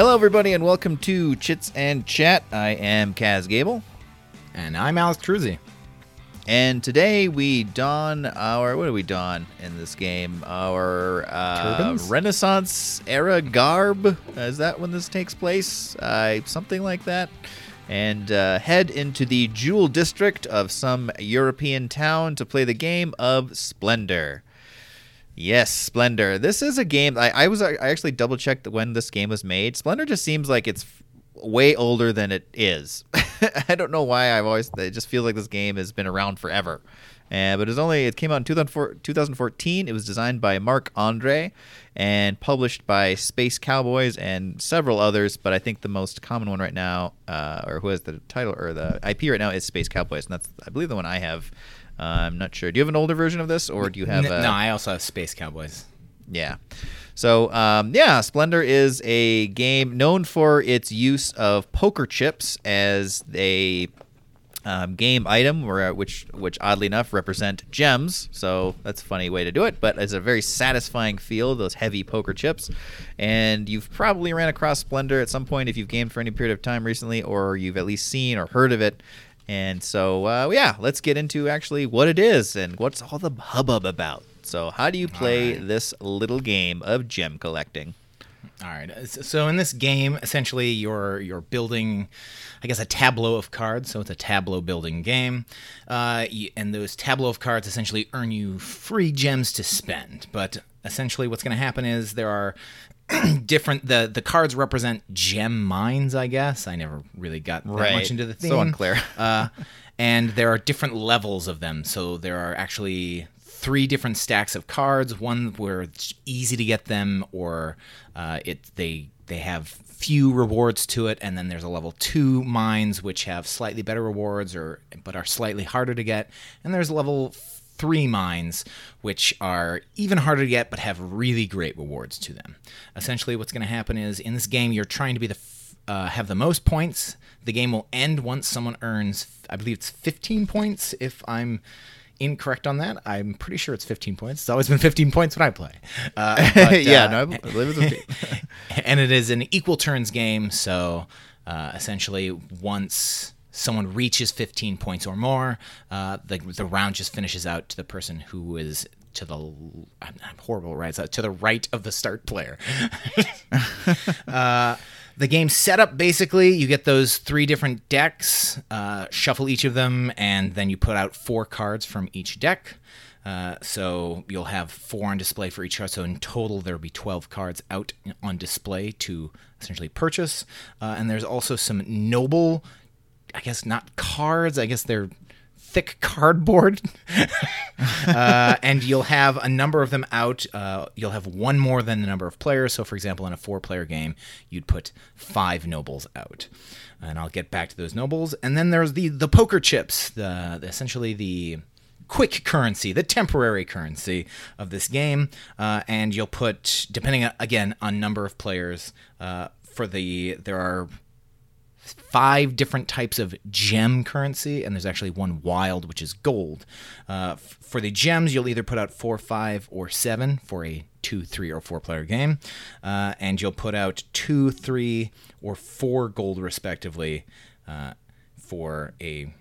Hello, everybody, and welcome to Chits and Chat. I am Kaz Gable, And I'm Alex Truzzi. and today we don our what do we don in this game? Our uh, Renaissance era garb. Is that when this takes place? Uh, something like that. And uh, head into the Jewel District of some European town to play the game of Splendor. Yes, Splendor. This is a game. I, I was I actually double checked when this game was made. Splendor just seems like it's way older than it is. I don't know why. I've always it just feels like this game has been around forever. Uh, but it's only it came out in 2004, 2014. It was designed by Marc André and published by Space Cowboys and several others. But I think the most common one right now, uh, or who has the title or the IP right now, is Space Cowboys, and that's I believe the one I have. Uh, I'm not sure. Do you have an older version of this, or do you have? A, no, I also have Space Cowboys. yeah. So, um, yeah, Splendor is a game known for its use of poker chips as a um, game item, where, which, which oddly enough represent gems. So that's a funny way to do it, but it's a very satisfying feel. Those heavy poker chips, and you've probably ran across Splendor at some point if you've gamed for any period of time recently, or you've at least seen or heard of it. And so, uh, yeah, let's get into actually what it is and what's all the hubbub about. So, how do you play right. this little game of gem collecting? All right. So in this game, essentially, you're you're building, I guess, a tableau of cards. So it's a tableau building game, uh, and those tableau of cards essentially earn you free gems to spend. But essentially, what's going to happen is there are different. the The cards represent gem mines. I guess I never really got that Right. much into the theme. So unclear. uh, and there are different levels of them. So there are actually three different stacks of cards. One where it's easy to get them, or uh, it they they have few rewards to it, and then there's a level two mines which have slightly better rewards, or but are slightly harder to get, and there's level three mines which are even harder to get but have really great rewards to them. Essentially, what's going to happen is in this game you're trying to be the f- uh, have the most points. The game will end once someone earns, I believe it's 15 points. If I'm incorrect on that, I'm pretty sure it's 15 points. It's always been 15 points when I play. Uh, but, yeah, uh, no, I believe it's and it is an equal turns game. So uh, essentially, once someone reaches 15 points or more, uh, the the round just finishes out to the person who is to the I'm, I'm horrible right so to the right of the start player. uh, the game setup basically you get those three different decks, uh, shuffle each of them, and then you put out four cards from each deck. Uh, so you'll have four on display for each card. So in total, there'll be 12 cards out on display to essentially purchase. Uh, and there's also some noble, I guess not cards. I guess they're thick cardboard. uh, and you'll have a number of them out. Uh, you'll have one more than the number of players. So, for example, in a four-player game, you'd put five nobles out. And I'll get back to those nobles. And then there's the the poker chips, the, the essentially the quick currency, the temporary currency of this game, uh, and you'll put depending on, again on number of players. Uh, for the there are five different types of gem currency, and there's actually one wild, which is gold. Uh, f- for the gems, you'll either put out four, five, or seven for a two, three, or four player game, uh, and you'll put out two, three, or four gold respectively uh, for a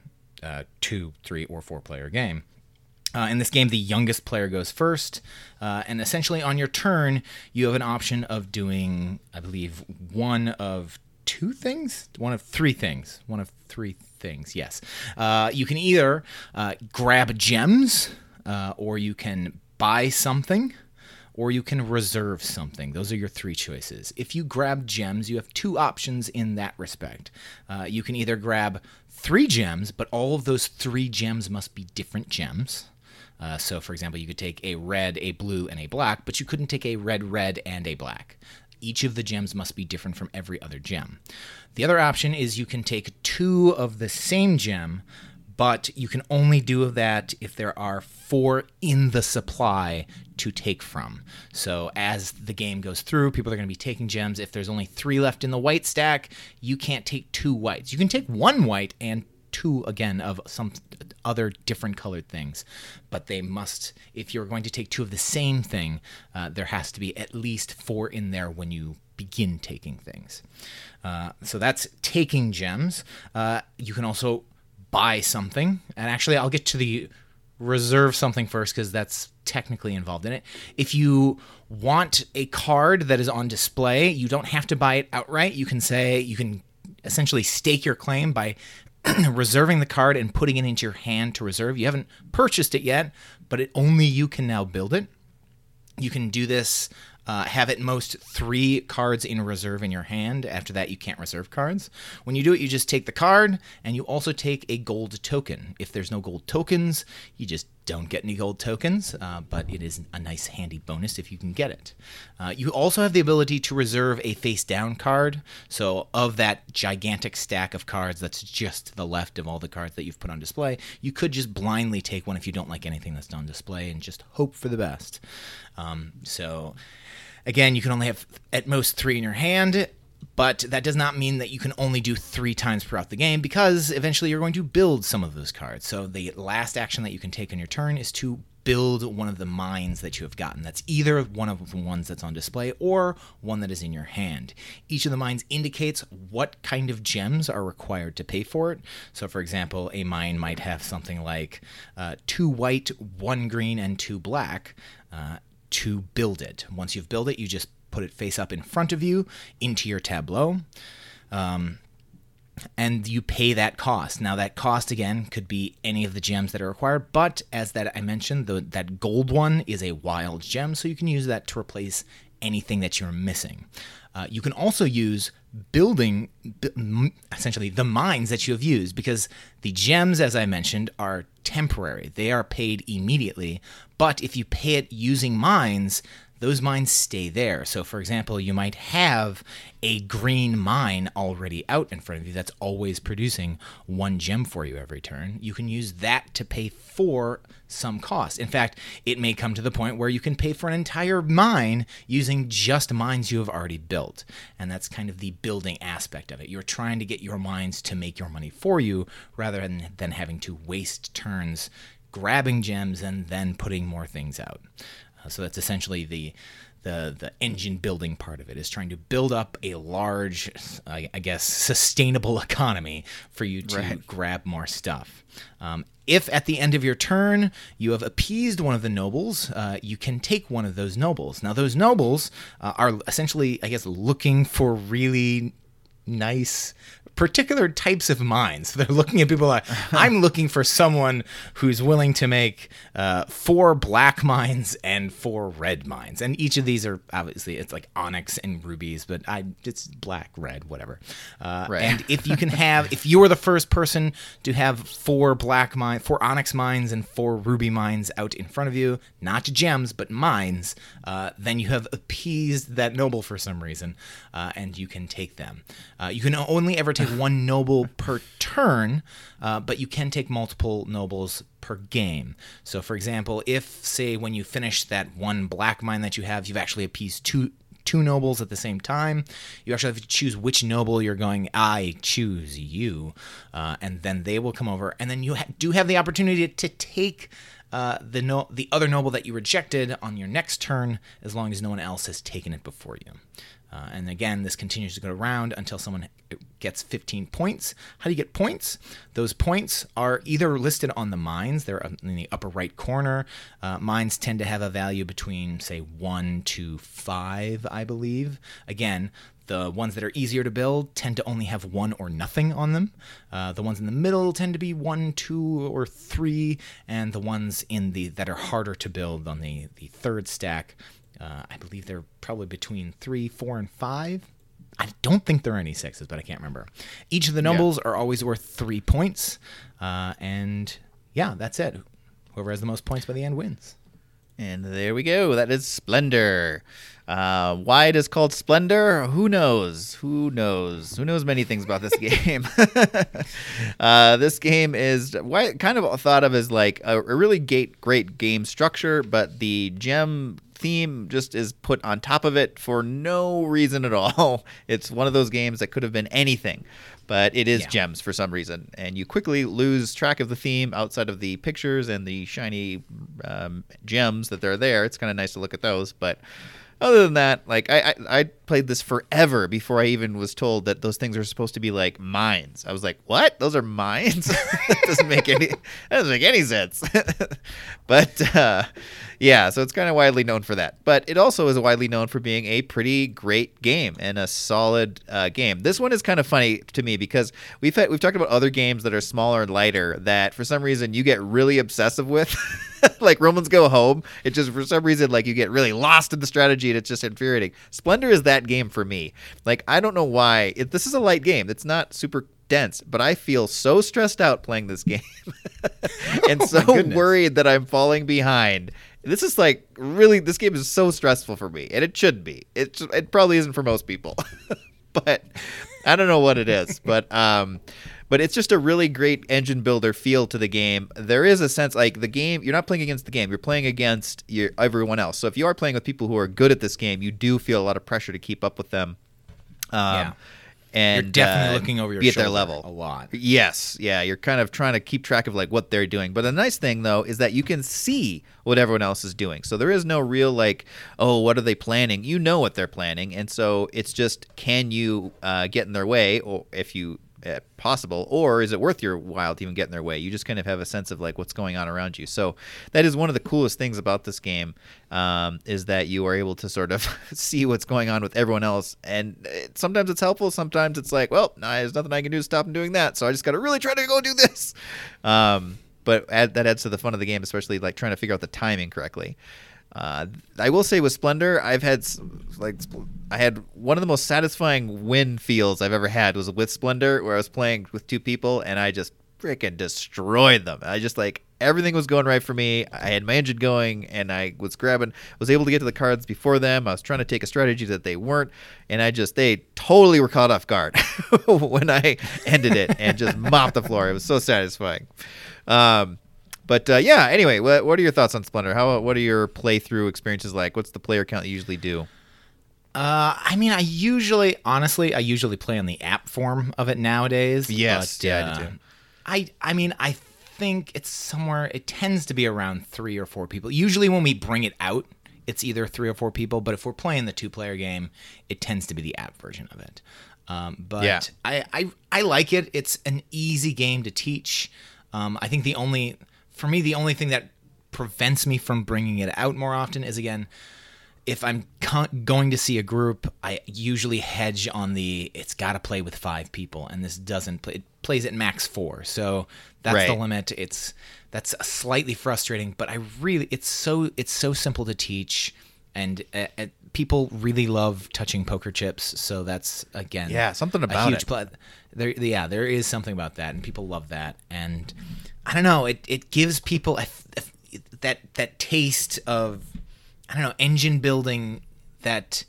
uh, two, three, or four player game. Uh, in this game, the youngest player goes first, uh, and essentially on your turn, you have an option of doing, I believe, one of two things, one of three things, one of three things. Yes, uh, you can either uh, grab gems, uh, or you can buy something, or you can reserve something. Those are your three choices. If you grab gems, you have two options in that respect. Uh, you can either grab three gems, but all of those three gems must be different gems. Uh, so, for example, you could take a red, a blue, and a black, but you couldn't take a red, red, and a black. Each of the gems must be different from every other gem. The other option is you can take two of the same gem, but you can only do that if there are four in the supply to take from. So as the game goes through, people are going to be taking gems. If there's only three left in the white stack, you can't take two whites. You can take one white and two again of some other different colored things, but they must. If you're going to take two of the same thing, uh, there has to be at least four in there when you begin taking things. Uh, so that's taking gems. Uh, you can also buy something, and actually, I'll get to the reserve something first because that's technically involved in it. If you want a card that is on display, you don't have to buy it outright. You can say you can essentially stake your claim by reserving the card and putting it into your hand to reserve. You haven't purchased it yet, but it only you can now build it. You can do this uh, have at most three cards in reserve in your hand. After that, you can't reserve cards. When you do it, you just take the card and you also take a gold token. If there's no gold tokens, you just don't get any gold tokens, uh, but it is a nice handy bonus if you can get it. Uh, you also have the ability to reserve a face down card. So, of that gigantic stack of cards that's just to the left of all the cards that you've put on display, you could just blindly take one if you don't like anything that's on display and just hope for the best. Um, so, Again, you can only have at most three in your hand, but that does not mean that you can only do three times throughout the game because eventually you're going to build some of those cards. So the last action that you can take on your turn is to build one of the mines that you have gotten. That's either one of the ones that's on display or one that is in your hand. Each of the mines indicates what kind of gems are required to pay for it. So, for example, a mine might have something like uh, two white, one green, and two black. Uh, to build it. Once you've built it, you just put it face up in front of you into your tableau. Um, and you pay that cost. Now, that cost again could be any of the gems that are required, but as that I mentioned, the, that gold one is a wild gem, so you can use that to replace anything that you're missing. Uh, you can also use building essentially the mines that you have used because the gems, as I mentioned, are temporary. They are paid immediately. But if you pay it using mines, those mines stay there. So, for example, you might have a green mine already out in front of you that's always producing one gem for you every turn. You can use that to pay for some cost. In fact, it may come to the point where you can pay for an entire mine using just mines you have already built. And that's kind of the building aspect of it. You're trying to get your mines to make your money for you rather than, than having to waste turns grabbing gems and then putting more things out. Uh, so that's essentially the the the engine building part of it is trying to build up a large, I, I guess, sustainable economy for you to right. grab more stuff. Um, if at the end of your turn you have appeased one of the nobles, uh, you can take one of those nobles. Now, those nobles uh, are essentially, I guess, looking for really nice particular types of mines. They're looking at people like I'm looking for someone who's willing to make uh, four black mines and four red mines, and each of these are obviously it's like onyx and rubies, but I it's black, red, whatever. Uh, right. And if you can have, if you are the first person to have four black mine, four onyx mines and four ruby mines out in front of you, not gems but mines, uh, then you have appeased that noble for some reason, uh, and you can take them. Uh, you can only ever take one noble per turn, uh, but you can take multiple nobles per game. So, for example, if, say, when you finish that one black mine that you have, you've actually appeased two two nobles at the same time. You actually have to choose which noble you're going. I choose you, uh, and then they will come over, and then you ha- do have the opportunity to take. Uh, the no- the other noble that you rejected on your next turn, as long as no one else has taken it before you. Uh, and again, this continues to go around until someone gets 15 points. How do you get points? Those points are either listed on the mines, they're in the upper right corner. Uh, mines tend to have a value between, say, 1 to 5, I believe. Again, the ones that are easier to build tend to only have one or nothing on them. Uh, the ones in the middle tend to be one, two, or three, and the ones in the that are harder to build on the, the third stack uh, I believe they're probably between three, four, and five. I don't think there are any sixes, but I can't remember. Each of the nobles yeah. are always worth three points, uh, and yeah, that's it. Whoever has the most points by the end wins. And there we go. That is Splendor. Uh, why it is called Splendor? Who knows? Who knows? Who knows many things about this game? uh, this game is why kind of thought of as like a, a really great, great game structure, but the gem theme just is put on top of it for no reason at all. It's one of those games that could have been anything, but it is yeah. gems for some reason. And you quickly lose track of the theme outside of the pictures and the shiny um, gems that are there. It's kind of nice to look at those, but other than that, like I, I I played this forever before I even was told that those things are supposed to be like mines. I was like, what? Those are mines? that doesn't make any that doesn't make any sense. but uh, yeah, so it's kind of widely known for that. But it also is widely known for being a pretty great game and a solid uh, game. This one is kind of funny to me because we've had, we've talked about other games that are smaller and lighter that for some reason you get really obsessive with. like Romans Go Home, it just for some reason like you get really lost in the strategy and it's just infuriating. Splendor is that game for me. Like I don't know why. It, this is a light game. It's not super dense, but I feel so stressed out playing this game and oh so worried that I'm falling behind. This is like really this game is so stressful for me, and it should be. It it probably isn't for most people, but I don't know what it is. But um, but it's just a really great engine builder feel to the game. There is a sense like the game you're not playing against the game, you're playing against your, everyone else. So if you are playing with people who are good at this game, you do feel a lot of pressure to keep up with them. Um, Yeah. And You're definitely uh, looking over your be at shoulder their level a lot. Yes, yeah, you're kind of trying to keep track of like what they're doing. But the nice thing though is that you can see what everyone else is doing. So there is no real like, oh, what are they planning? You know what they're planning, and so it's just can you uh, get in their way, or if you possible, or is it worth your while to even get in their way? You just kind of have a sense of like what's going on around you. So that is one of the coolest things about this game um, is that you are able to sort of see what's going on with everyone else, and it, sometimes it's helpful. Sometimes it's like, well, nah, there's nothing I can do to stop them doing that, so I just got to really try to go do this. Um, but add, that adds to the fun of the game, especially like trying to figure out the timing correctly. Uh, I will say with Splendor, I've had like I had one of the most satisfying win feels I've ever had was with Splendor, where I was playing with two people and I just freaking destroyed them. I just like everything was going right for me. I had my engine going and I was grabbing, was able to get to the cards before them. I was trying to take a strategy that they weren't, and I just they totally were caught off guard when I ended it and just mopped the floor. It was so satisfying. Um, but uh, yeah, anyway, what, what are your thoughts on Splendor? How what are your playthrough experiences like? What's the player count you usually do? Uh, I mean, I usually, honestly, I usually play on the app form of it nowadays. Yes, but, yeah, I do uh. I, I mean, I think it's somewhere. It tends to be around three or four people. Usually, when we bring it out, it's either three or four people. But if we're playing the two-player game, it tends to be the app version of it. Um, but Yeah. I, I, I like it. It's an easy game to teach. Um, I think the only, for me, the only thing that prevents me from bringing it out more often is again if I'm co- going to see a group, I usually hedge on the it's got to play with five people, and this doesn't play. It plays at max four, so that's the limit. It's that's slightly frustrating, but I really it's so it's so simple to teach, and uh, uh, people really love touching poker chips. So that's again Yeah, something a about huge it. pl- there, yeah, there is something about that, and people love that. And I don't know, it it gives people a, a- that that taste of I don't know engine building that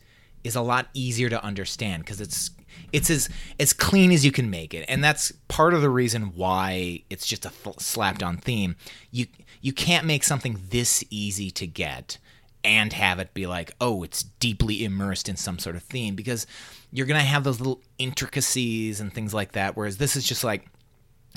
is a lot easier to understand because it's it's as as clean as you can make it, and that's part of the reason why it's just a slapped on theme. You you can't make something this easy to get and have it be like, oh, it's deeply immersed in some sort of theme because you're gonna have those little intricacies and things like that. Whereas this is just like,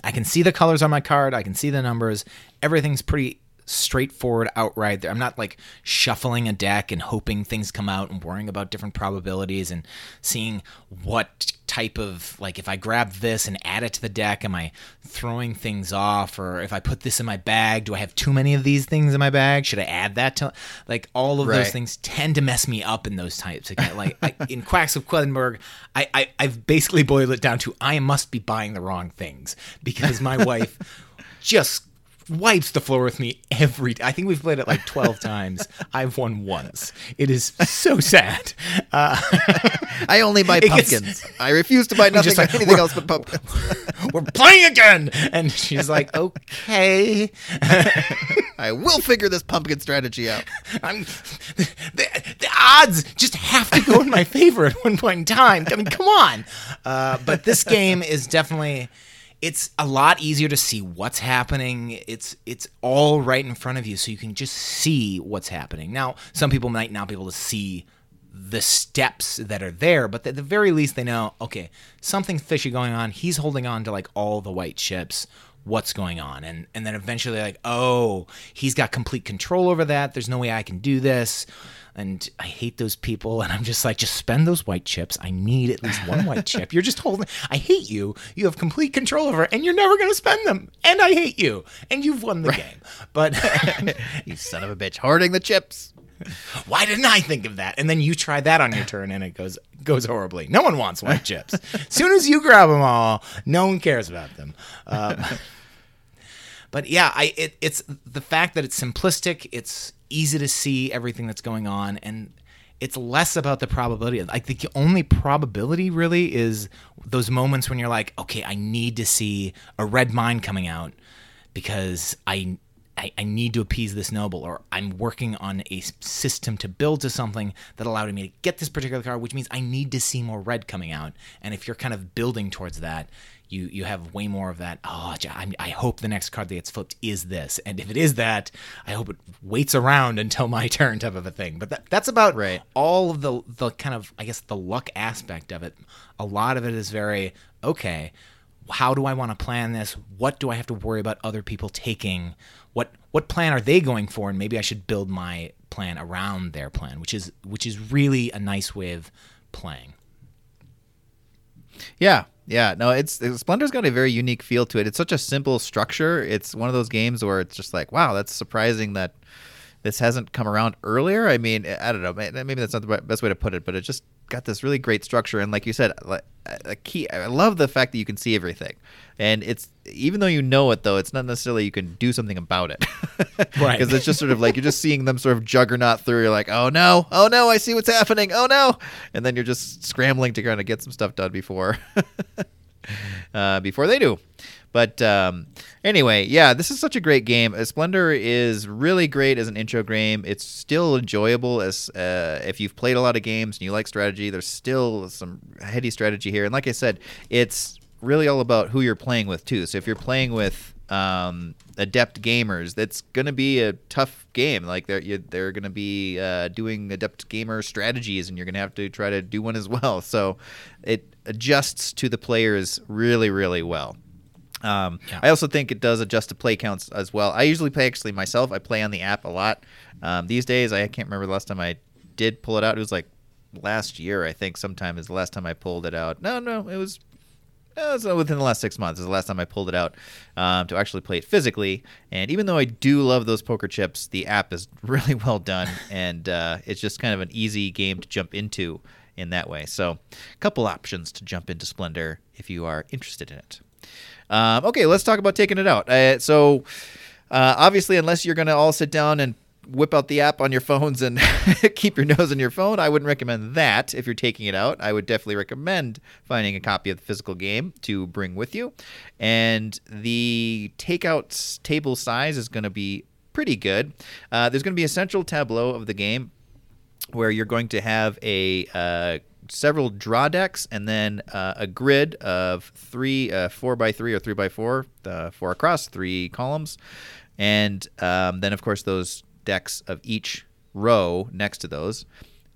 I can see the colors on my card, I can see the numbers, everything's pretty straightforward outright. There i'm not like shuffling a deck and hoping things come out and worrying about different probabilities and seeing what type of like if I grab this and add it to the deck, am I throwing things off? Or if I put this in my bag, do I have too many of these things in my bag? Should I add that to like all of Right. those things tend to mess me up in those types. Again, like I, in Quacks of Quedlinburg, I, I I've basically boiled it down to I must be buying the wrong things because my wife just wipes the floor with me every I think we've played it like 12 times. I've won once. It is so sad. Uh, I only buy It gets- pumpkins. I refuse to buy nothing like, anything else but pumpkins. we're playing again. And she's like, "Okay." I will figure this pumpkin strategy out. I'm the, the odds just have to go in my favor at one point in time. I mean, come on. Uh, but this game is definitely it's a lot easier to see what's happening. It's it's all right in front of you, so you can just see what's happening. Now, some people might not be able to see the steps that are there, but at the very least they know, okay, something fishy going on. He's holding on to like all the white chips. what's going on and and then eventually like oh he's got complete control over that there's no way i can do this and i hate those people and i'm just like just spend those white chips. I need at least one white chip. You're just holding i hate you. You have complete control over it and you're never going to spend them. And i hate you. And you've won the game. But you son of a bitch, hoarding the chips. why didn't i think of that? And then you try that on your turn and it goes goes horribly. No one wants white chips. As soon as you grab them all no one cares about them. Um, but yeah i it, it's the fact that it's simplistic it's easy to see everything that's going on and it's less about the probability Like the only probability really is those moments when you're like okay i need to see a red mine coming out because i I, I need to appease this noble, or I'm working on a system to build to something that allowed me to get this particular card, which means I need to see more red coming out. And if you're kind of building towards that, you you have way more of that. Oh, I'm, I hope the next card that gets flipped is this, and if it is that, I hope it waits around until my turn, type of a thing. But that, that's about Right. all of the the kind of I guess the luck aspect of it. A lot of it is very okay. How do I want to plan this? What do I have to worry about other people taking? What what plan are they going for? And maybe I should build my plan around their plan, which is which is really a nice way of playing. Yeah, yeah. No, it's Splendor's got a very unique feel to it. It's such a simple structure. It's one of those games where it's just like, wow, that's surprising that this hasn't come around earlier. I mean, I don't know. Maybe that's not the best way to put it, but it just got this really great structure. And like you said, like, a key. I love the fact that you can see everything, and it's even though you know it, though, it's not necessarily you can do something about it. Right. Because it's just sort of like you're just seeing them sort of juggernaut through. You're like, oh no, oh no, I see what's happening. Oh no, and then you're just scrambling to kind of get some stuff done before. uh, before they do. But um, anyway, yeah, this is such a great game. Uh, Splendor is really great as an intro game. It's still enjoyable as uh, if you've played a lot of games and you like strategy. There's still some heady strategy here, and like I said, it's really all about who you're playing with too. So if you're playing with um, adept gamers, that's going to be a tough game. Like they're you, they're going to be uh, doing adept gamer strategies, and you're going to have to try to do one as well. So it adjusts to the players really, really well. Um, Yeah. I also think it does adjust to play counts as well. I usually play actually myself. I play on the app a lot. Um, these days, I can't remember the last time I did pull it out. It was like last year, I think. Sometime is the last time I pulled it out. No, no, it was. No, within the last six months. Is the last time I pulled it out um, to actually play it physically. And even though I do love those poker chips, the app is really well done, and uh, it's just kind of an easy game to jump into in that way. So, a couple options to jump into Splendor if you are interested in it. Um, okay, let's talk about taking it out. Uh, so, uh, obviously, unless you're going to all sit down and whip out the app on your phones and keep your nose in your phone, I wouldn't recommend that if you're taking it out. I would definitely recommend finding a copy of the physical game to bring with you. And the takeout table size is going to be pretty good. Uh, there's going to be a central tableau of the game where you're going to have a uh, several draw decks and then uh, a grid of three, uh, four by three or three by four, uh, four across, three columns, and um, then of course those decks of each row next to those.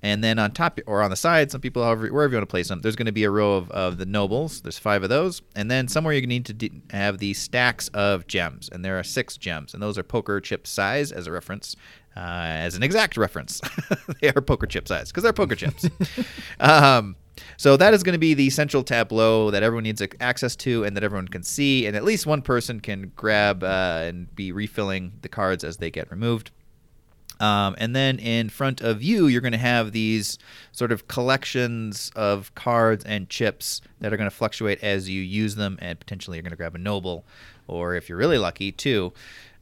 And then on top or on the side, some people, however, wherever you want to place them, there's going to be a row of, of the nobles. There's five of those. And then somewhere you need to d- have the stacks of gems. And there are six gems. And those are poker chip size as a reference, uh, as an exact reference. they are poker chip size because they're poker chips. um, so that is going to be the central tableau that everyone needs access to and that everyone can see. And at least one person can grab uh, and be refilling the cards as they get removed. Um, and then in front of you, you're going to have these sort of collections of cards and chips that are going to fluctuate as you use them, and potentially you're going to grab a noble, or if you're really lucky, two,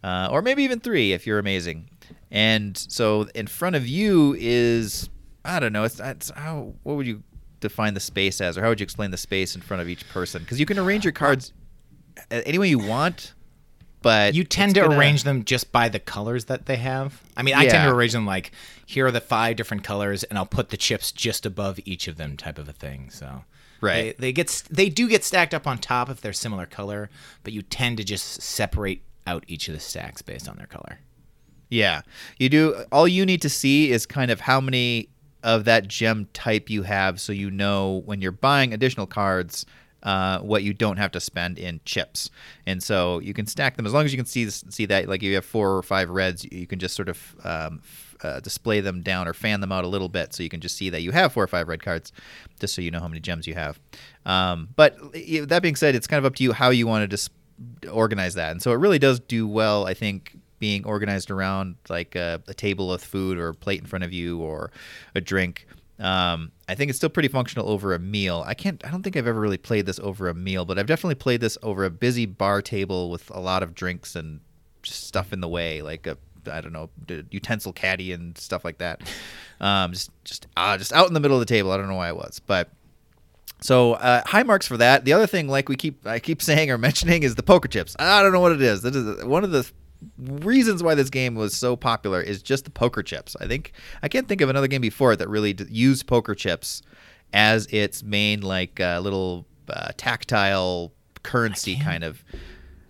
uh, or maybe even three if you're amazing. And so in front of you is I don't know, it's, it's how what would you define the space as, or how would you explain the space in front of each person? Because you can arrange your cards any way you want. But You tend to gonna- arrange them just by the colors that they have. I mean, I tend to arrange them like here are the five different colors, and I'll put the chips just above each of them, type of a thing. So, Right. they, they get they do get stacked up on top if they're similar color, but you tend to just separate out each of the stacks based on their color. Yeah. You do all you need to see is kind of how many of that gem type you have so you know when you're buying additional cards uh, what you don't have to spend in chips. And so you can stack them as long as you can see see that like you have four or five reds, you can just sort of um, uh, display them down or fan them out a little bit so you can just see that you have four or five red cards, just so you know how many gems you have. Um, but that being said, it's kind of up to you how you want to dis- organize that. And so it really does do well, I think, being organized around like a, a table of food or a plate in front of you or a drink. Um, I think it's still pretty functional over a meal. I can't. I don't think I've ever really played this over a meal, but I've definitely played this over a busy bar table with a lot of drinks and stuff in the way, like a I don't know utensil caddy and stuff like that. Um, just just uh, just out in the middle of the table. I don't know why I was, but so uh, high marks for that. The other thing, like we keep I keep saying or mentioning, is the poker chips. I don't know what it is. That is one of the reasons why this game was so popular is just the poker chips. I think I can't think of another game before it that really d- used poker chips as its main like uh, little uh, tactile currency kind of.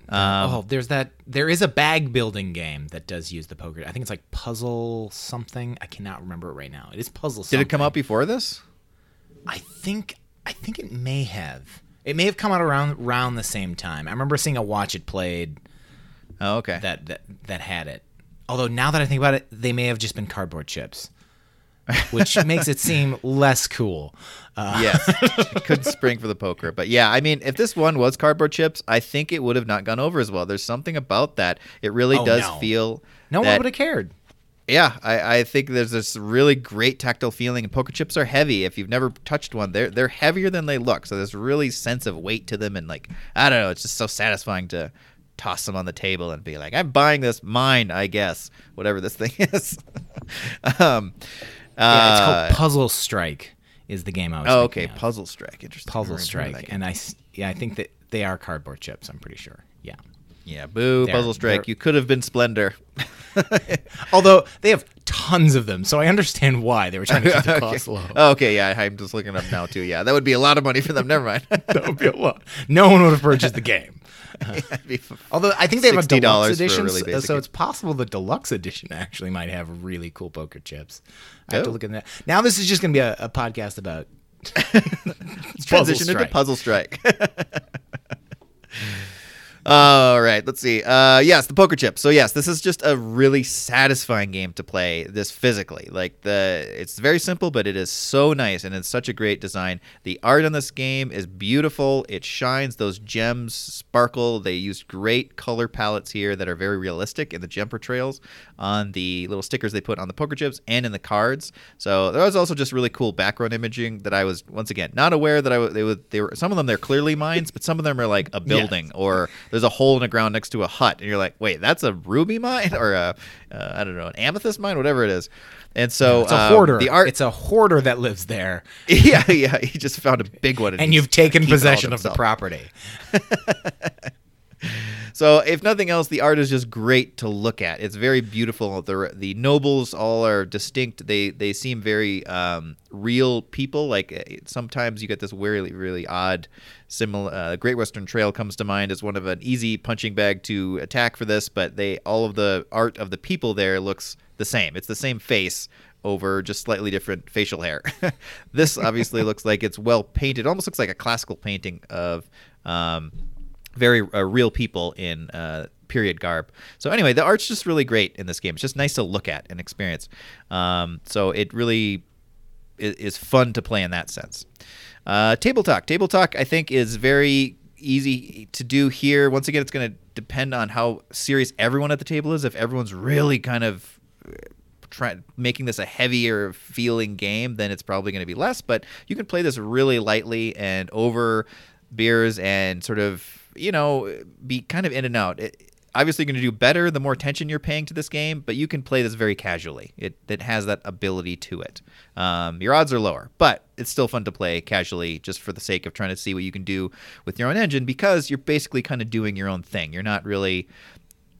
Um, oh, there's that. There is a bag building game that does use the poker. I think it's like puzzle something. I cannot remember it right now. It is puzzle. Something. Did it come out before this? I think. I think it may have. It may have come out around around the same time. I remember seeing a watch it played Oh, okay. That that that had it. Although now that I think about it, they may have just been cardboard chips, which makes it seem less cool. Uh, yes, could spring for the poker, but yeah, I mean, if this one was cardboard chips, I think it would have not gone over as well. There's something about that; it really oh, does no. feel. No that, one would have cared. Yeah, I, I think there's this really great tactile feeling, and poker chips are heavy. If you've never touched one, they're they're heavier than they look. So there's really sense of weight to them, and like I don't know, it's just so satisfying to toss them on the table and be like, "I'm buying this, mine, I guess, whatever this thing is." um, yeah, it's called uh, Puzzle Strike. Is the game I was? Oh, okay, of. Puzzle Strike. Interesting. Puzzle Strike, and I yeah, I think that they are cardboard chips. I'm pretty sure. Yeah. Yeah, boo, they're, Puzzle Strike. You could have been Splendor. Although they have tons of them, so I understand why they were trying to keep the cost low. Okay, yeah, I'm just looking up now too. Yeah, that would be a lot of money for them. Never mind. that would be a lot. No one would have purchased the game. Although I think they have a deluxe edition, really so it's possible the deluxe edition actually might have really cool poker chips. I have oh. to look at that. Now this is just going to be a, a, podcast about transition into Puzzle Strike. All right, let's see. Uh, yes, the poker chip. So yes, this is just a really satisfying game to play. This physically, like the, it's very simple, but it is so nice, and it's such a great design. The art on this game is beautiful. It shines. Those gems sparkle. They use great color palettes here that are very realistic in the gem portrayals on the little stickers they put on the poker chips and in the cards. So there was also just really cool background imaging that I was once again not aware that I was. They would. They were some of them they're clearly mines, but some of them are like a building yes. or there's a hole in the ground next to a hut, and you're like, wait, that's a ruby mine or a uh, I don't know an amethyst mine, whatever it is. And so it's a um, hoarder. The art, it's a hoarder that lives there. yeah, yeah. He just found a big one, and, and you've taken possession of the property. So, if nothing else, the art is just great to look at. It's very beautiful. The the nobles all are distinct. They they seem very um, real people. Like uh, sometimes you get this really really odd similar. Uh, Great Western Trail comes to mind as one of an easy punching bag to attack for this, but they all of the art of the people there looks the same. It's the same face over just slightly different facial hair. this obviously looks like it's well painted. Almost looks like a classical painting of um, very uh, real people in uh, period garb. So anyway, the art's just really great in this game. It's just nice to look at and experience. Um, so it really is, is, fun to play in that sense. Uh, table talk. Table talk, I think, is very easy to do here. Once again, it's going to depend on how serious everyone at the table is. If everyone's really kind of uh, trying making this a heavier feeling game, then it's probably going to be less. But you can play this really lightly and over beers and sort of you know, be kind of in and out. It, obviously, going to do better the more attention you're paying to this game, but you can play this very casually. It, it has that ability to it. Um, your odds are lower, but it's still fun to play casually just for the sake of trying to see what you can do with your own engine because you're basically kind of doing your own thing. You're not really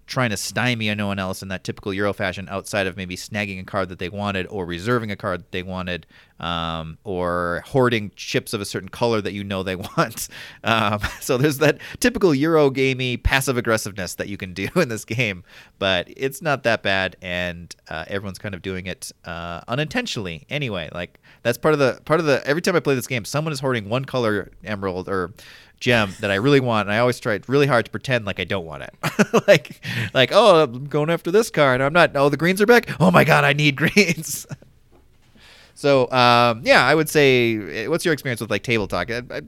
trying to stymie no one else in that typical Euro fashion outside of maybe snagging a card that they wanted or reserving a card that they wanted um, or hoarding chips of a certain color that you know they want. Um, so there's that typical Euro gamey passive aggressiveness that you can do in this game, but it's not that bad, and uh, everyone's kind of doing it uh, unintentionally anyway. Like that's part of the part of the every time I play this game, someone is hoarding one color emerald or gem that I really want, and I always try really hard to pretend like I don't want it. like, like oh, I'm going after this card. And I'm not. Oh, the greens are back. Oh my god, I need greens. so, um, yeah, I would say, what's your experience with like table talk? I, I,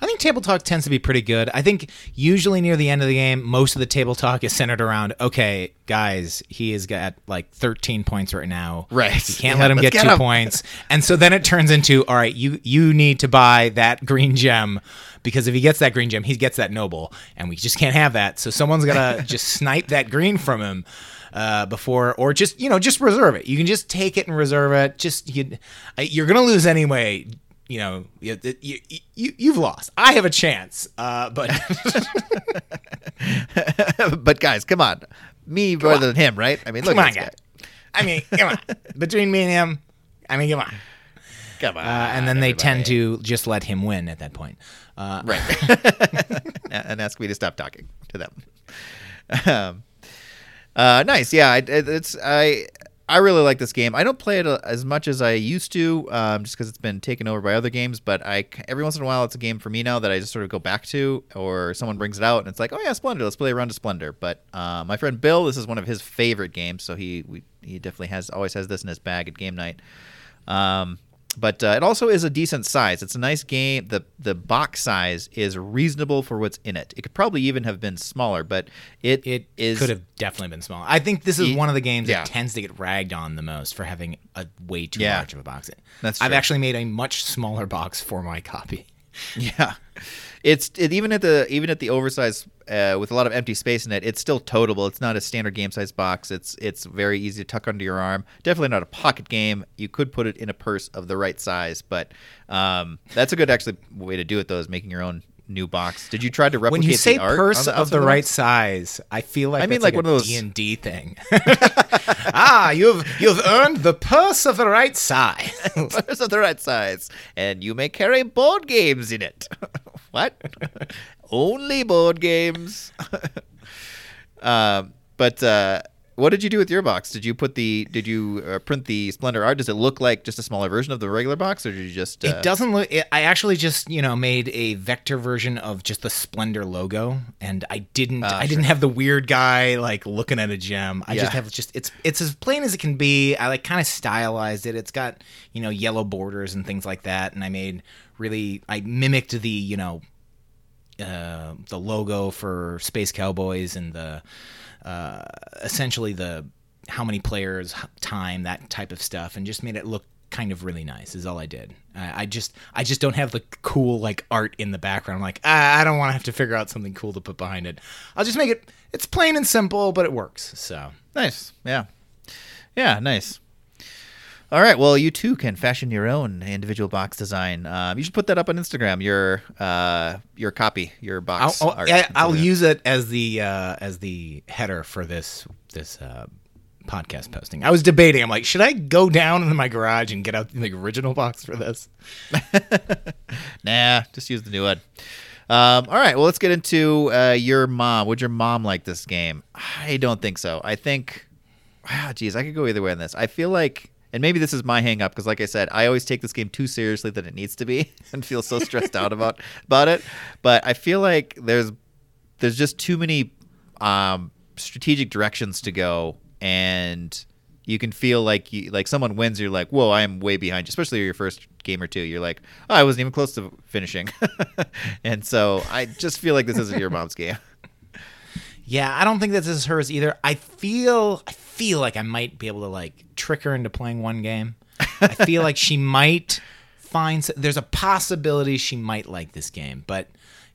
I think table talk tends to be pretty good. I think usually near the end of the game, most of the table talk is centered around, okay, guys, he has got like 13 points right now. Right. You can't Yeah, let him get, get two him. points. And so then it turns into, all right, you you need to buy that green gem because if he gets that green gem, he gets that noble, and we just can't have that. So someone's gonna just snipe that green from him. Uh, before or just you know just reserve it you can just take it and reserve it just you uh, you're gonna lose anyway you know you, you, you you've lost. I have a chance uh, but but guys, come on, me rather than him, right? I mean, look come at on guy guy. i mean come on. Between me and him i mean come on. Come on, uh, and then they tend to just let him win at that point. Uh, right. And ask me to stop talking to them. Um, uh, nice. Yeah I, it- it's i i really like this game. I don't play it uh, as much as i used to um, just because it's been taken over by other games but i every once in a while it's a game for me now that i just sort of go back to or someone brings it out and it's like oh yeah splendor let's play a round of splendor. But uh, my friend bill this is one of his favorite games so he we, he definitely has always has this in his bag at game night. Um, but uh, it also is a decent size. It's a nice game. the The box size is reasonable for what's in it. It could probably even have been smaller, but it it is could have definitely been smaller. i think this is Ye- one of the games yeah. that tends to get ragged on the most for having a way too Yeah. large of a box That's i've actually made a much smaller box for my copy Yeah, it's it, even at the even at the oversized uh, with a lot of empty space in it. It's still totable. It's not a standard game size box. It's it's very easy to tuck under your arm. Definitely not a pocket game. You could put it in a purse of the right size, but um, that's a good actually way to do it though. Is making your own new box. Did you try to replicate when you say purse the of the right size, I feel like I mean, that's like one of those- D and D thing. ah, you've you've earned the purse of the right size. purse of the right size, and you may carry board games in it. What? Only board games. um, but uh, what did you do with your box? Did you put the? Did you uh, print the Splendor art? Does it look like just a smaller version of the regular box, or did you just? Uh, It doesn't look. It, I actually just you know made a vector version of just the Splendor logo, and I didn't. Ah, I didn't have the weird guy like looking at a gem. I Yeah. just have just it's it's as plain as it can be. I like kind of stylized it. It's got you know yellow borders and things like that, and I made really I mimicked the you know uh, the logo for Space Cowboys and the uh, essentially the how many players, time, that type of stuff, and just made it look kind of really nice. Is all I did. I, I just I just don't have the cool like art in the background. I'm like ah, I don't want to have to figure out something cool to put behind it. I'll just make it. It's plain and simple, but it works. So nice. Yeah. Yeah. Nice. All right. Well, you too can fashion your own individual box design. Um, you should put that up on Instagram. Your uh, your copy, your I'll, box. I'll, art. yeah, I'll use it as the uh, as the header for this this uh, podcast posting. I was debating. I'm like, should I go down into my garage and get out the original box for this? Nah, just use the new one. Um, all right, well, let's get into uh, your mom. Would your mom like this game? I don't think so. I think, wow, geez, I could go either way on this. I feel like, and maybe this is my hang up because, like I said, I always take this game too seriously than it needs to be and feel so stressed out about about it. But I feel like there's there's just too many um, strategic directions to go, and you can feel like you like someone wins. You're like, whoa, I am way behind. you," Especially your first game or two, you're like, oh, I wasn't even close to finishing. and so I just feel like this isn't your mom's game. Yeah, I don't think this is hers either. I feel I feel like I might be able to like trick her into playing one game. I feel like she might find there's a possibility she might like this game, but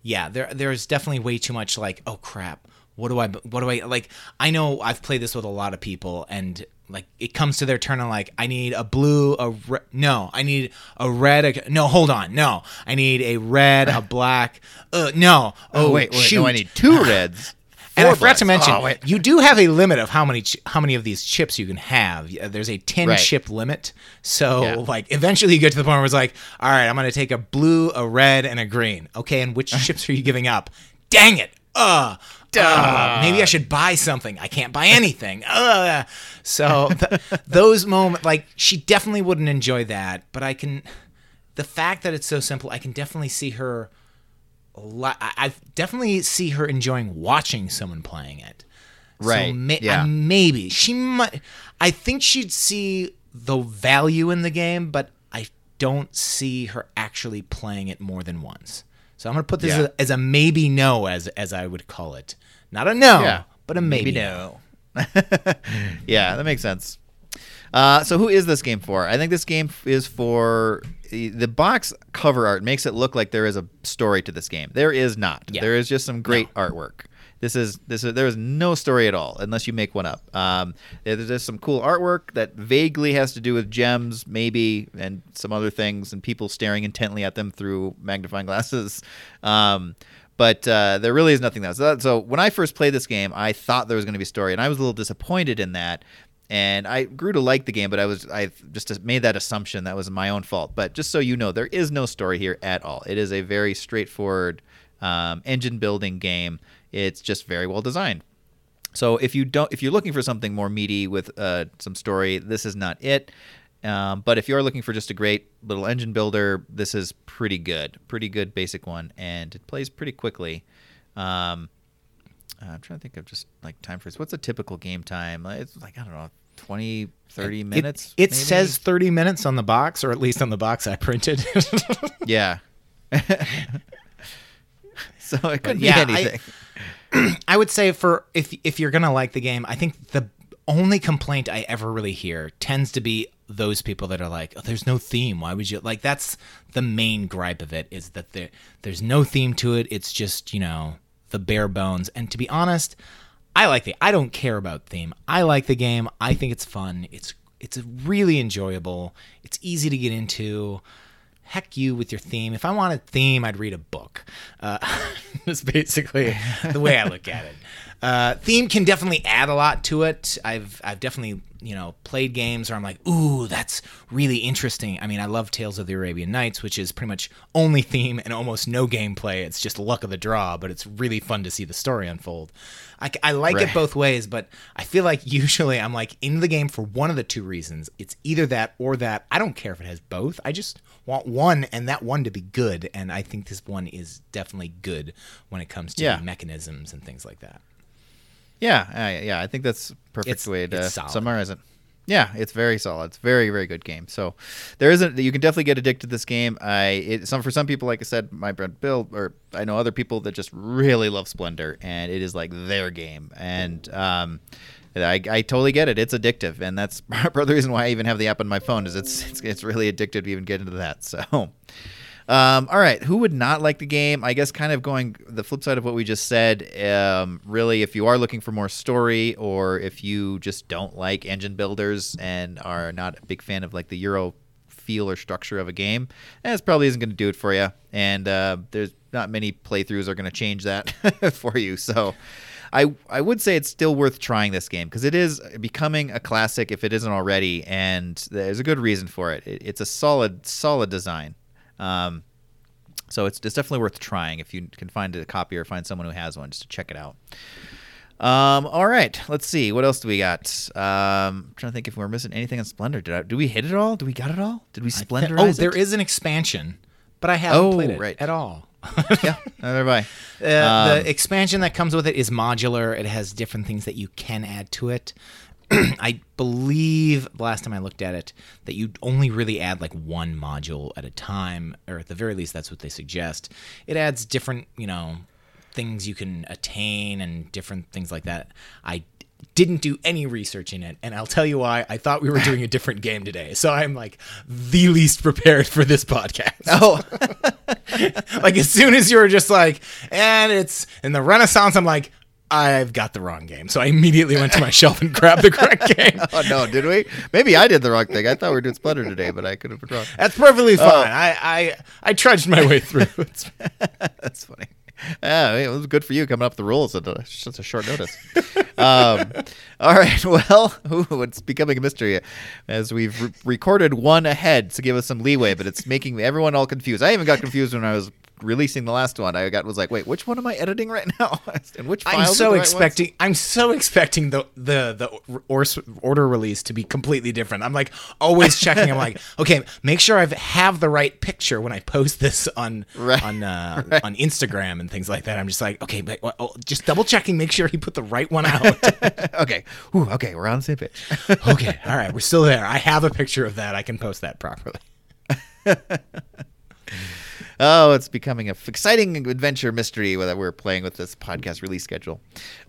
yeah, there there's definitely way too much like, oh crap, what do I what do I like I know I've played this with a lot of people and like it comes to their turn and like I need a blue, a re- no, I need a red, a, no, hold on, no, I need a red, a black, uh, no, Oh, wait, wait, shoot. no, I need two reds. And I forgot to mention, Oh, you do have a limit of how many ch- how many of these chips you can have. There's a ten Right. chip limit. So Yeah. like eventually you get to the point where it's like, all right, I'm gonna take a blue, a red, and a green. Okay, and which chips are you giving up? Dang it! Uh, uh, maybe I should buy something. I can't buy anything. Uh, so th- those moments, like she definitely wouldn't enjoy that. But I can, the fact that it's so simple, I can definitely see her lot. I, I definitely see her enjoying watching someone playing it. Right, So ma- yeah. uh, maybe she might. I think she'd see the value in the game, but I don't see her actually playing it more than once. So I'm gonna put this Yeah. as, a, as a maybe no, as as I would call it. Not a no, Yeah. but a maybe, Maybe no. no. yeah, that makes sense. Uh, so who is this game for? I think this game is for the box cover art makes it look like there is a story to this game. There is not. Yeah. There is just some great artwork. This is this is there is no story at all unless you make one up. Um, there's just some cool artwork that vaguely has to do with gems, maybe, and some other things, and people staring intently at them through magnifying glasses. Um, but uh, there really is nothing else. So, so when I first played this game, I thought there was going to be a story, and I was a little disappointed in that. And I grew to like the game, but I was I just made that assumption that was my own fault. But just so you know, there is no story here at all. It is a very straightforward um, engine building game. It's just very well designed. So if you don't, if you're looking for something more meaty with uh, some story, this is not it. Um, but if you're looking for just a great little engine builder, this is pretty good, pretty good basic one, and it plays pretty quickly. Um, I'm trying to think of just like time frames. What's a typical game time? Uh, It's like I don't know, 20, 30 It- minutes. It, maybe? says 30 minutes on the box, or at least on the box I printed. yeah. so it could be yeah, I- anything. I would say for if if you're gonna like the game, I think the only complaint I ever really hear tends to be those people that are like, "Oh, there's no theme. Why would you like?" That's the main gripe of it is that there there's no theme to it. It's just you know the bare bones. And to be honest, I like the. I don't care about theme. I like the game. I think it's fun. It's it's really enjoyable. It's easy to get into. Heck you with your theme. If I wanted theme, I'd read a book. Uh, that's basically the way I look at it. Uh, theme can definitely add a lot to it. I've I've definitely you know played games where I'm like, ooh, that's really interesting. I mean, I love Tales of the Arabian Nights, which is pretty much only theme and almost no gameplay. It's just luck of the draw, but it's really fun to see the story unfold. I, I like it both ways, but I feel like usually I'm like in the game for one of the two reasons. It's either that or that. I don't care if it has both. I just want one and that one to be good. And I think this one is definitely good when it comes to Yeah. mechanisms and things like that. Yeah, uh, yeah, I think that's a perfect It's- way to summarize it. Yeah, it's very solid. It's very, very good game. So there isn't. You can definitely get addicted to this game. I it, some for some people, like I said, my friend Bill, or I know other people that just really love Splendor, and it is like their game. And um, I, I totally get it. It's addictive, and that's part of the reason why I even have the app on my phone. Is it's it's, it's really addictive to even get into that. So. Um, all right, who would not like the game? I guess kind of going the flip side of what we just said. Um, really, if you are looking for more story, or if you just don't like engine builders and are not a big fan of like the Euro feel or structure of a game, that's probably isn't going to do it for you. And uh, there's not many playthroughs are going to change that for you. So. I, I would say it's still worth trying this game because it is becoming a classic if it isn't already, and there's a good reason for it. it it's a solid solid design. Um, so it's, it's definitely worth trying if you can find a copy or find someone who has one just to check it out. Um, all right, let's see. What else do we got? Um, I'm trying to think if we're missing anything on Splendor. Did I, do we hit it all? Do we got it all? Did we splendorize oh, it? there is an expansion, but I haven't Oh, played it right. at all. yeah, neither have I. Uh, Um, the expansion that comes with it is modular. It has different things that you can add to it. I believe the last time I looked at it that you only really add like one module at a time, or at the very least, that's what they suggest. It adds different, you know, things you can attain and different things like that. I didn't do any research in it, and I'll tell you why. I thought we were doing a different game today, so I'm like the least prepared for this podcast Oh, like as soon as you were just like, and it's in the Renaissance, I'm like, I've got the wrong game. So I immediately went to my shelf and grabbed the correct game. oh no, did we? Maybe I did the wrong thing. I thought we were doing Splendor today, but I could have been wrong. That's perfectly fine. I, I I trudged my way through. That's funny. Yeah, it was good for you coming up with the rules at a- such a short notice. um, all right, well, ooh, it's becoming a mystery as we've re- recorded one ahead to give us some leeway, but it's making everyone all confused. I even got confused when I was releasing the last one. I got was like, wait, which one am I editing right now? and which I'm so right ones? expecting. I'm so expecting the the the or, order release to be completely different. I'm like always checking. I'm like, okay, make sure I have the right picture when I post this on Right. on uh, on Instagram and things like that. I'm just like, okay, but, oh, just double checking, make sure he put the right one out. okay, Ooh, okay, we're on the same page. okay, all right, we're still there. I have a picture of that. I can post that properly. Oh, it's becoming a f- exciting adventure mystery that we're playing with this podcast release schedule.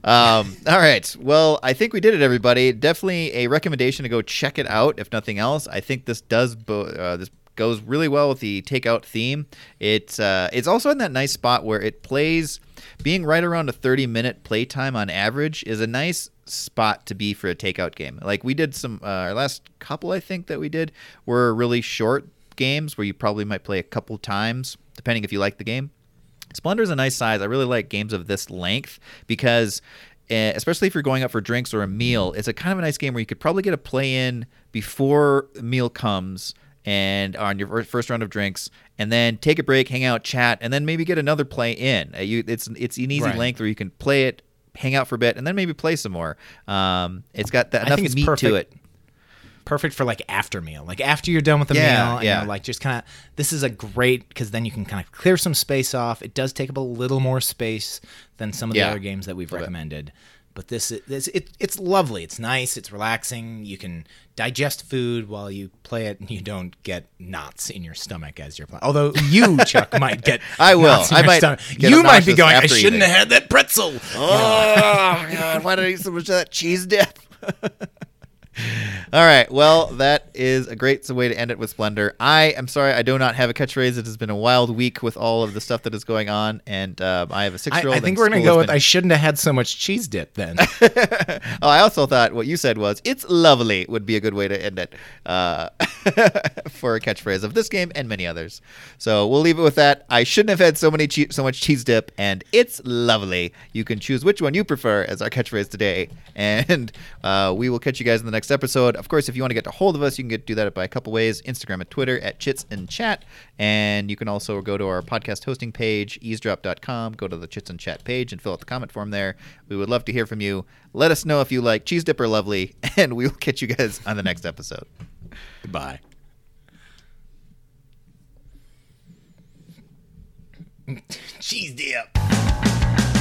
Um, all right. Well, I think we did it, everybody. Definitely a recommendation to go check it out, if nothing else. I think this does bo- uh, this goes really well with the takeout theme. It's uh, it's also in that nice spot where it plays. Being right around a 30 minute playtime on average is a nice spot to be for a takeout game. Like we did some uh, our last couple I think that we did were really short games where you probably might play a couple times depending if you like the game. Splendor is a nice size. I really like games of this length because, eh, especially if you're going out for drinks or a meal, it's a kind of a nice game where you could probably get a play in before the meal comes and on your first round of drinks, and then take a break, hang out, chat, and then maybe get another play in. You, it's it's an easy Right. length where you can play it, hang out for a bit, and then maybe play some more. Um, it's got that enough meat perfect. to it. Perfect for like after meal, like after you're done with the Yeah, meal, and yeah. you're like just kind of. This is a great because then you can kind of clear some space off. It does take up a little more space than some of the Yeah. other games that we've bit. recommended. But this, this it, it's lovely. It's nice. It's relaxing. You can digest food while you play it, and you don't get knots in your stomach as you're playing. Although you, Chuck, might get. I will. knots in I your might You might be going. I shouldn't eating." have had that pretzel. Oh God! Why did I eat so much of that cheese dip? All right. Well, that is a great way to end it with Splendor. I am sorry I do not have a catchphrase. It has been a wild week with all of the stuff that is going on, and um, I have a six-year-old. I think we're gonna go with. been- I shouldn't have had so much cheese dip then. oh, I also thought what you said was "it's lovely" would be a good way to end it uh, for a catchphrase of this game and many others. So we'll leave it with that. I shouldn't have had so many che- so much cheese dip, and it's lovely. You can choose which one you prefer as our catchphrase today, and uh, we will catch you guys in the next episode. Of course, if you want to get a hold of us, you can get do that by a couple ways: Instagram and Twitter at Chits and Chat, and you can also go to our podcast hosting page, eavesdrop.com. Go to the Chits and Chat page and fill out the comment form there. We would love to hear from you. Let us know if you like cheese dip or lovely, and we will catch you guys on the next episode. Goodbye. Cheese dip.